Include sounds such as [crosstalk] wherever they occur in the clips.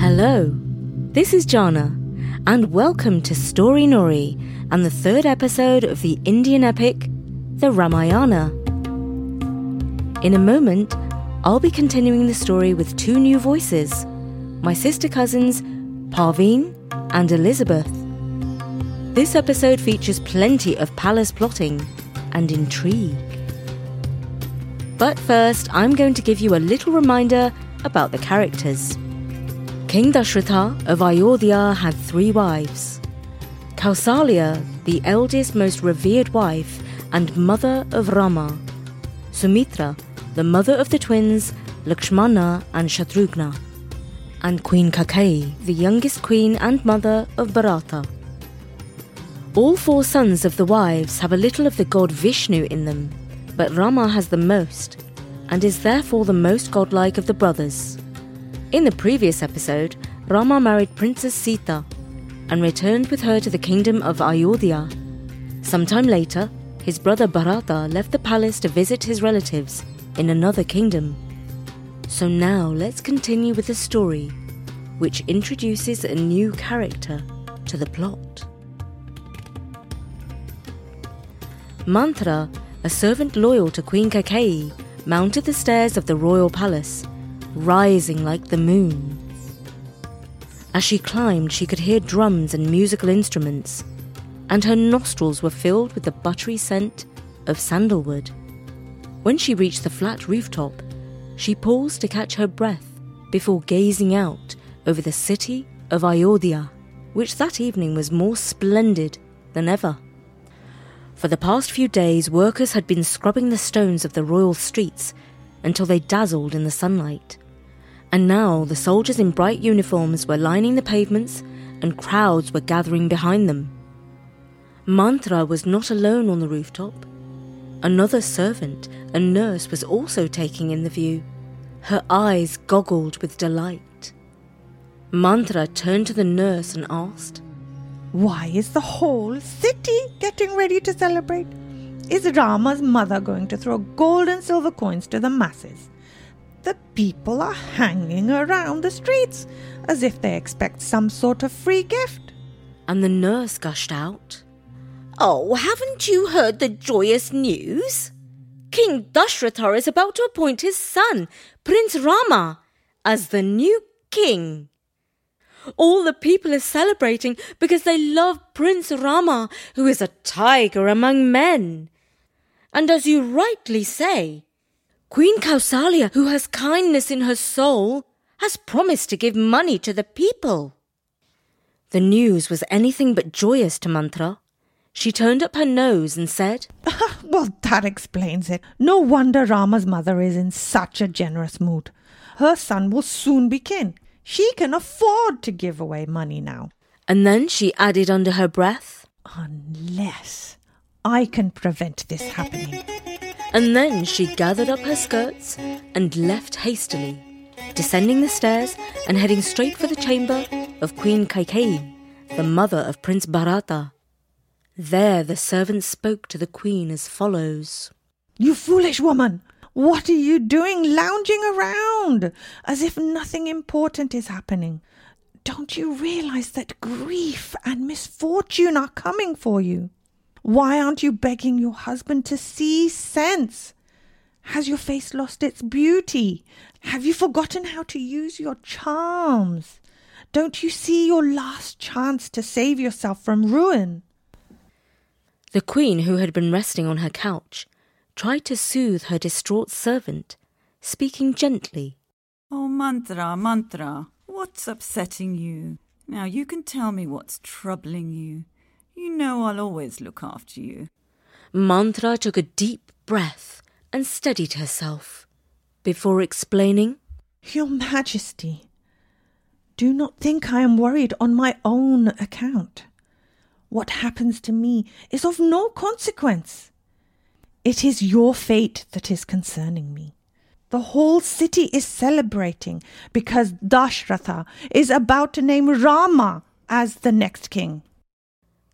Hello, this is Jana, and welcome to Storynory and the third episode of the Indian epic, the Ramayana. In a moment, I'll be continuing the story with two new voices my sister cousins, Parveen and Elizabeth. This episode features plenty of palace plotting and intrigue. But first, I'm going to give you a little reminder about the characters. King Dashratha of Ayodhya had three wives. Kausalya, the eldest, most revered wife and mother of Rama. Sumitra, the mother of the twins Lakshmana and Shatrughna. And Queen Kaikeyi, the youngest queen and mother of Bharata. All four sons of the wives have a little of the god Vishnu in them, but Rama has the most, and is therefore the most godlike of the brothers. In the previous episode, Rama married Princess Sita and returned with her to the kingdom of Ayodhya. Sometime later, his brother Bharata left the palace to visit his relatives in another kingdom. So now let's continue with the story, which introduces a new character to the plot. Mantra, a servant loyal to Queen Kaikeyi, mounted the stairs of the royal palace, rising like the moon. As she climbed, she could hear drums and musical instruments, and her nostrils were filled with the buttery scent of sandalwood. When she reached the flat rooftop, she paused to catch her breath before gazing out over the city of Ayodhya, which that evening was more splendid than ever. For the past few days, workers had been scrubbing the stones of the royal streets until they dazzled in the sunlight. And now the soldiers in bright uniforms were lining the pavements and crowds were gathering behind them. Mantra was not alone on the rooftop. Another servant, a nurse, was also taking in the view. Her eyes goggled with delight. Mantra turned to the nurse and asked, Why is the whole city getting ready to celebrate? Is Rama's mother going to throw gold and silver coins to the masses? The people are hanging around the streets as if they expect some sort of free gift. And the nurse gushed out, Oh, haven't you heard the joyous news? King Dashratha is about to appoint his son, Prince Rama, as the new king. All the people are celebrating because they love Prince Rama, who is a tiger among men. And as you rightly say, Queen Kausalya, who has kindness in her soul, has promised to give money to the people. The news was anything but joyous to Mantra. She turned up her nose and said, [laughs] Well, that explains it. No wonder Rama's mother is in such a generous mood. Her son will soon be king. She can afford to give away money now. And then she added under her breath, Unless I can prevent this happening. And then she gathered up her skirts and left hastily, descending the stairs and heading straight for the chamber of Queen Kaikeyi, the mother of Prince Bharata. There the servant spoke to the queen as follows You foolish woman! What are you doing lounging around as if nothing important is happening? Don't you realize that grief and misfortune are coming for you? Why aren't you begging your husband to see sense? Has your face lost its beauty? Have you forgotten how to use your charms? Don't you see your last chance to save yourself from ruin? The queen, who had been resting on her couch, tried to soothe her distraught servant, speaking gently. Oh, Mantra, Mantra, what's upsetting you? Now you can tell me what's troubling you. You know I'll always look after you. Mantra took a deep breath and steadied herself before explaining. Your Majesty, do not think I am worried on my own account. What happens to me is of no consequence. It is your fate that is concerning me. The whole city is celebrating because Dashratha is about to name Rama as the next king.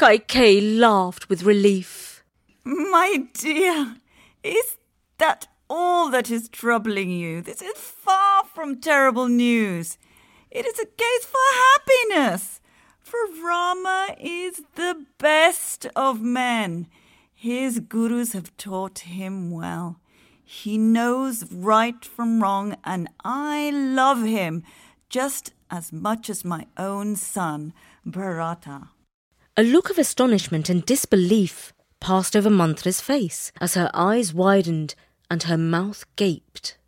Kaikeyi laughed with relief. My dear, is that all that is troubling you? This is far from terrible news. It is a case for happiness. For Rama is the best of men. His gurus have taught him well. He knows right from wrong, and I love him just as much as my own son, Bharata. A look of astonishment and disbelief passed over Mantra's face as her eyes widened and her mouth gaped.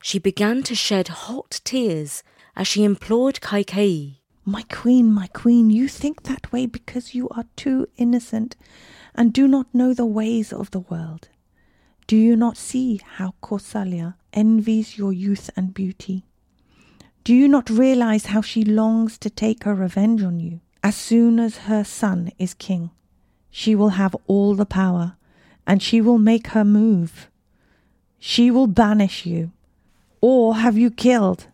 She began to shed hot tears as she implored Kaikeyi. My queen, my queen, you think that way because you are too innocent and do not know the ways of the world. Do you not see how Kausalya envies your youth and beauty? Do you not realize how she longs to take her revenge on you? As soon as her son is king, she will have all the power and she will make her move. She will banish you or have you killed.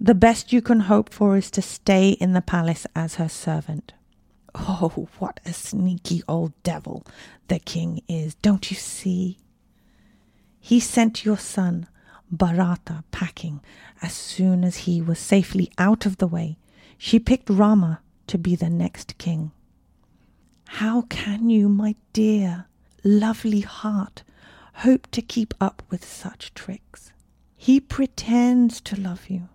The best you can hope for is to stay in the palace as her servant. Oh, what a sneaky old devil the king is, don't you see? He sent your son, Bharata, packing as soon as he was safely out of the way. She picked Rama to be the next king. How can you, my dear, lovely heart, hope to keep up with such tricks? He pretends to love you,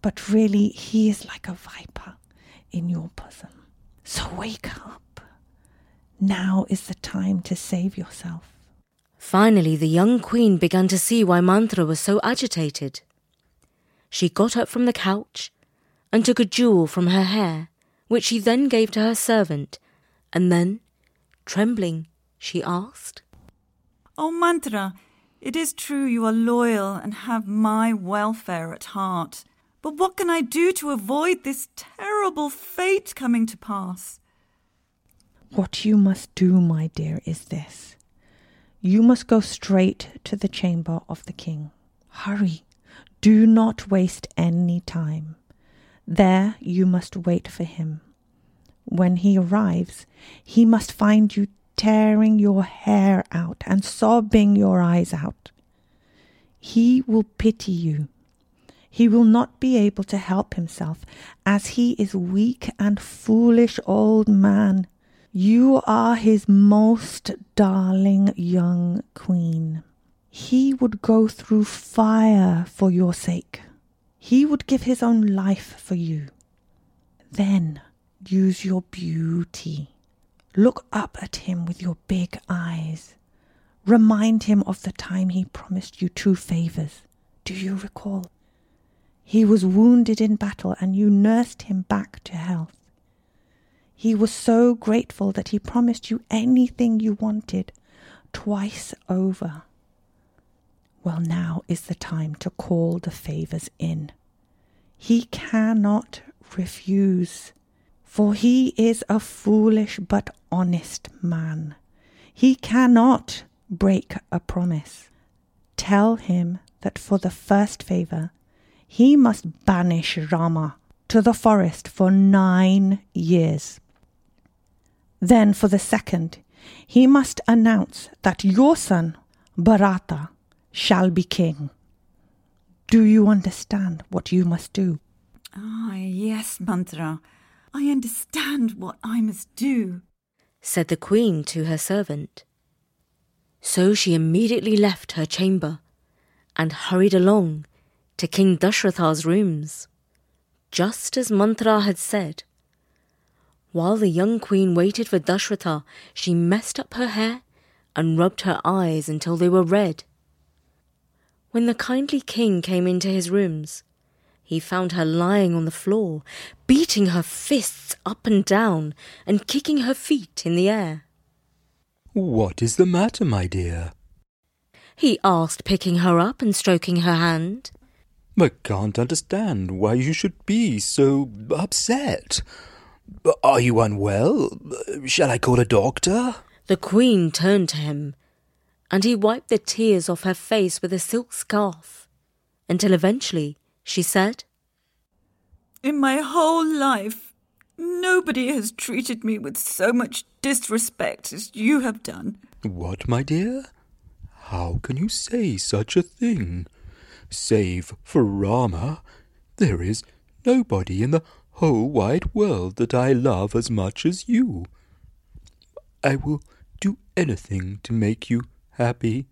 but really he is like a viper in your bosom. So wake up. Now is the time to save yourself. Finally, the young queen began to see why Mantra was so agitated. She got up from the couch and took a jewel from her hair, which she then gave to her servant, and then, trembling, she asked, Oh, Mantra, it is true you are loyal and have my welfare at heart. But what can I do to avoid this terrible fate coming to pass? What you must do, my dear, is this. You must go straight to the chamber of the king. Hurry. Do not waste any time. There you must wait for him. When he arrives, he must find you tearing your hair out and sobbing your eyes out. He will pity you. He will not be able to help himself, as he is weak and foolish old man. You are his most darling young queen. He would go through fire for your sake. He would give his own life for you. Then use your beauty. Look up at him with your big eyes. Remind him of the time he promised you two favors. Do you recall? He was wounded in battle and you nursed him back to health. He was so grateful that he promised you anything you wanted twice over. Well, now is the time to call the favors in. He cannot refuse, for he is a foolish but honest man. He cannot break a promise. Tell him that for the first favor, he must banish Rama to the forest for nine years. Then, for the second, he must announce that your son, Bharata, shall be king. Do you understand what you must do? Ah, yes, Mantra. I understand what I must do, said the queen to her servant. So she immediately left her chamber and hurried along to King Dashratha's rooms, just as Mantra had said. While the young queen waited for Dashratha, she messed up her hair and rubbed her eyes until they were red. When the kindly king came into his rooms, he found her lying on the floor, beating her fists up and down and kicking her feet in the air. What is the matter, my dear? He asked, picking her up and stroking her hand. I can't understand why you should be so upset. Are you unwell? Shall I call a doctor? The queen turned to him, and he wiped the tears off her face with a silk scarf, until eventually she said, In my whole life, nobody has treated me with so much disrespect as you have done. What, my dear? How can you say such a thing? Save for Rama, there is nobody in the whole wide world that I love as much as you. I will do anything to make you happy.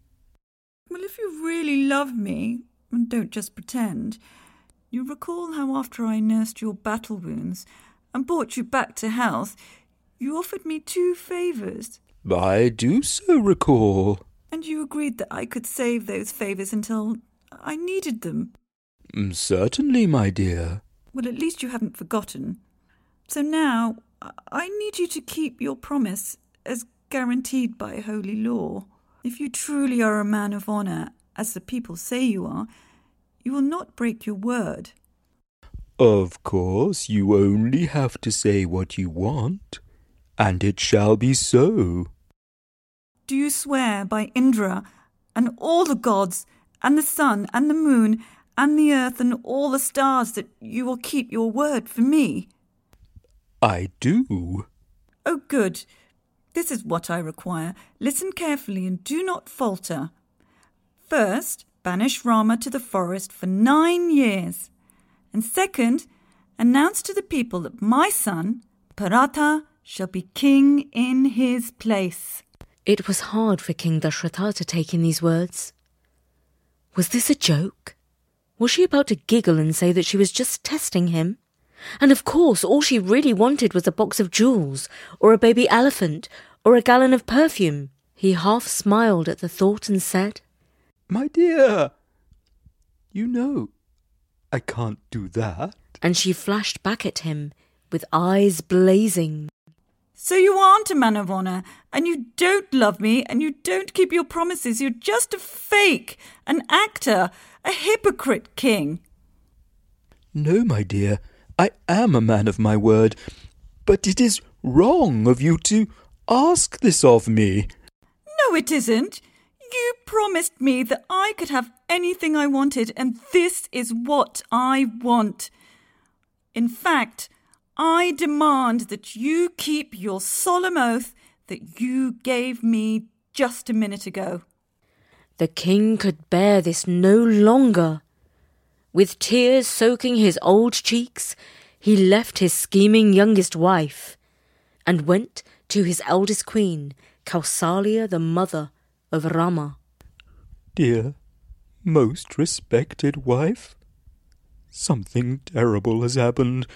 Well, if you really love me, and don't just pretend, you recall how after I nursed your battle wounds and brought you back to health, you offered me two favours. I do so recall. And you agreed that I could save those favours until I needed them. Mm, certainly, my dear. Well, at least you haven't forgotten. So now, I need you to keep your promise as guaranteed by holy law. If you truly are a man of honour, as the people say you are, you will not break your word. Of course, you only have to say what you want, and it shall be so. Do you swear by Indra and all the gods and the sun and the moon and the earth and all the stars that you will keep your word for me? I do. Oh, good. This is what I require. Listen carefully and do not falter. First, banish Rama to the forest for nine years. And second, announce to the people that my son, Bharata, shall be king in his place. It was hard for King Dashratha to take in these words. Was this a joke? Was she about to giggle and say that she was just testing him? And of course, all she really wanted was a box of jewels, or a baby elephant, or a gallon of perfume. He half smiled at the thought and said, My dear, you know I can't do that. And she flashed back at him with eyes blazing. So you aren't a man of honour, and you don't love me, and you don't keep your promises. You're just a fake, an actor, a hypocrite, King. No, my dear, I am a man of my word, but it is wrong of you to ask this of me. No, it isn't. You promised me that I could have anything I wanted, and this is what I want. In fact, I demand that you keep your solemn oath that you gave me just a minute ago. The king could bear this no longer. With tears soaking his old cheeks, he left his scheming youngest wife and went to his eldest queen, Kausalya, the mother of Rama. Dear, most respected wife, something terrible has happened.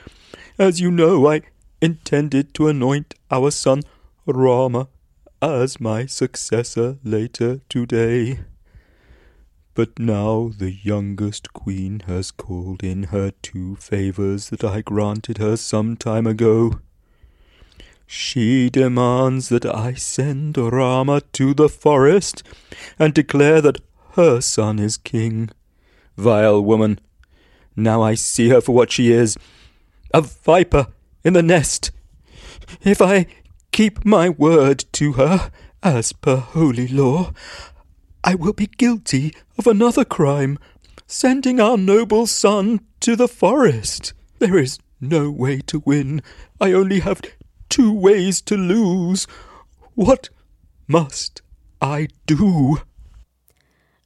As you know, I intended to anoint our son Rama as my successor later today. But now the youngest queen has called in her two favours that I granted her some time ago. She demands that I send Rama to the forest and declare that her son is king. Vile woman! Now I see her for what she is a viper in the nest. If I keep my word to her, as per holy law, I will be guilty of another crime, sending our noble son to the forest. There is no way to win. I only have two ways to lose. What must I do?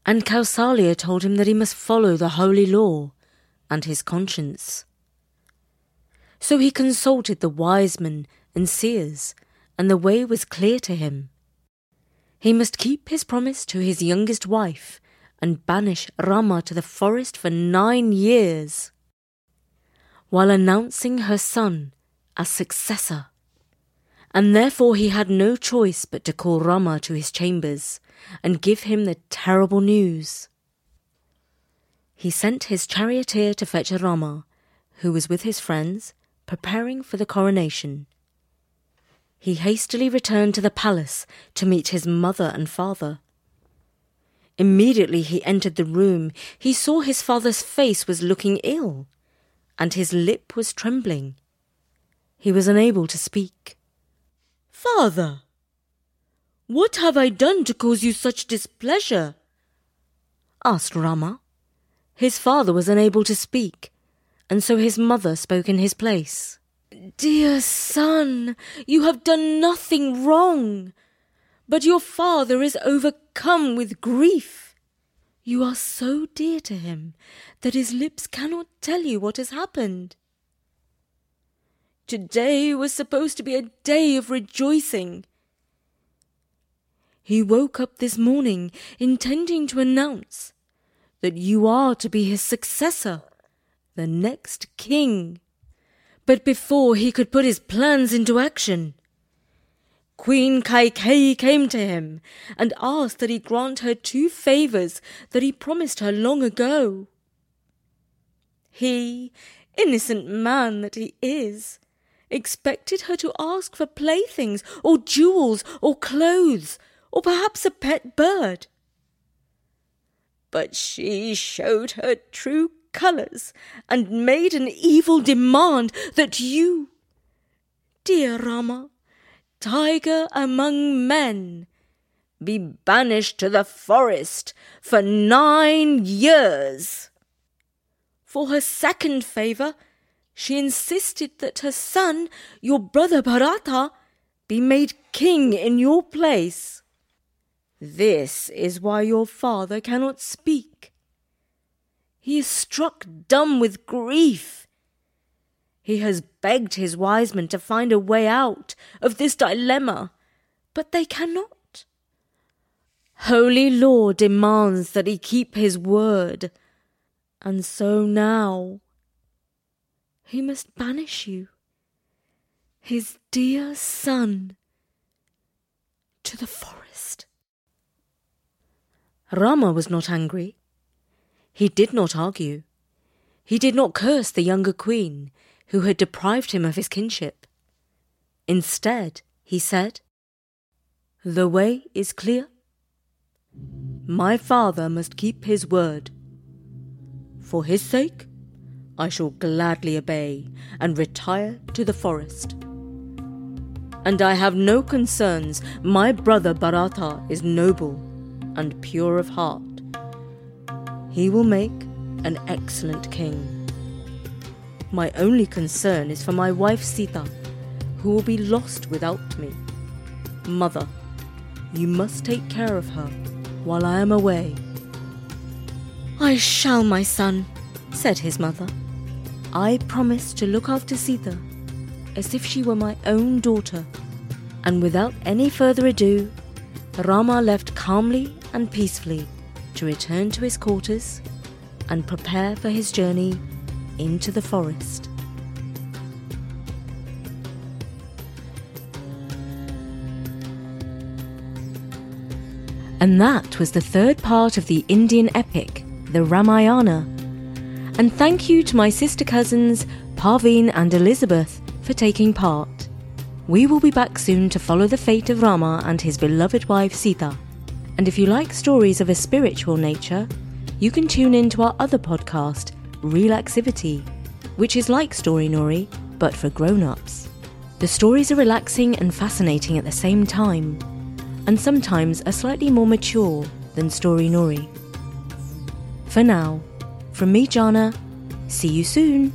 And Kausalya told him that he must follow the holy law and his conscience. So he consulted the wise men and seers, and the way was clear to him. He must keep his promise to his youngest wife and banish Rama to the forest for nine years, while announcing her son as successor and therefore he had no choice but to call Rama to his chambers and give him the terrible news. He sent his charioteer to fetch Rama, who was with his friends, preparing for the coronation. He hastily returned to the palace to meet his mother and father. Immediately he entered the room, he saw his father's face was looking ill, and his lip was trembling. He was unable to speak. Father, what have I done to cause you such displeasure? asked Rama. His father was unable to speak, and so his mother spoke in his place. Dear son, you have done nothing wrong, but your father is overcome with grief. You are so dear to him that his lips cannot tell you what has happened. Today was supposed to be a day of rejoicing. He woke up this morning intending to announce that you are to be his successor, the next king. But before he could put his plans into action, Queen Kaikeyi came to him and asked that he grant her two favours that he promised her long ago. He, innocent man that he is, expected her to ask for playthings or jewels or clothes or perhaps a pet bird. But she showed her true colours and made an evil demand that you, dear Rama, tiger among men, be banished to the forest for nine years. For her second favour, she insisted that her son, your brother Bharata, be made king in your place. This is why your father cannot speak. He is struck dumb with grief. He has begged his wise men to find a way out of this dilemma, but they cannot. Holy law demands that he keep his word, and so now he must banish you, his dear son, to the forest. Rama was not angry. He did not argue. He did not curse the younger queen who had deprived him of his kinship. Instead, he said, The way is clear. My father must keep his word. For his sake, I shall gladly obey and retire to the forest. And I have no concerns. My brother Bharata is noble and pure of heart. He will make an excellent king. My only concern is for my wife Sita, who will be lost without me. Mother, you must take care of her while I am away. I shall, my son, said his mother. I promise to look after Sita as if she were my own daughter. And without any further ado, Rama left calmly and peacefully to return to his quarters and prepare for his journey into the forest. And that was the third part of the Indian epic, the Ramayana. And thank you to my sister cousins, Parveen and Elizabeth, for taking part. We will be back soon to follow the fate of Rama and his beloved wife Sita. And if you like stories of a spiritual nature, you can tune in to our other podcast, Relaxivity, which is like Storynory, but for grown ups. The stories are relaxing and fascinating at the same time, and sometimes are slightly more mature than Storynory. For now, from me, Jana, see you soon.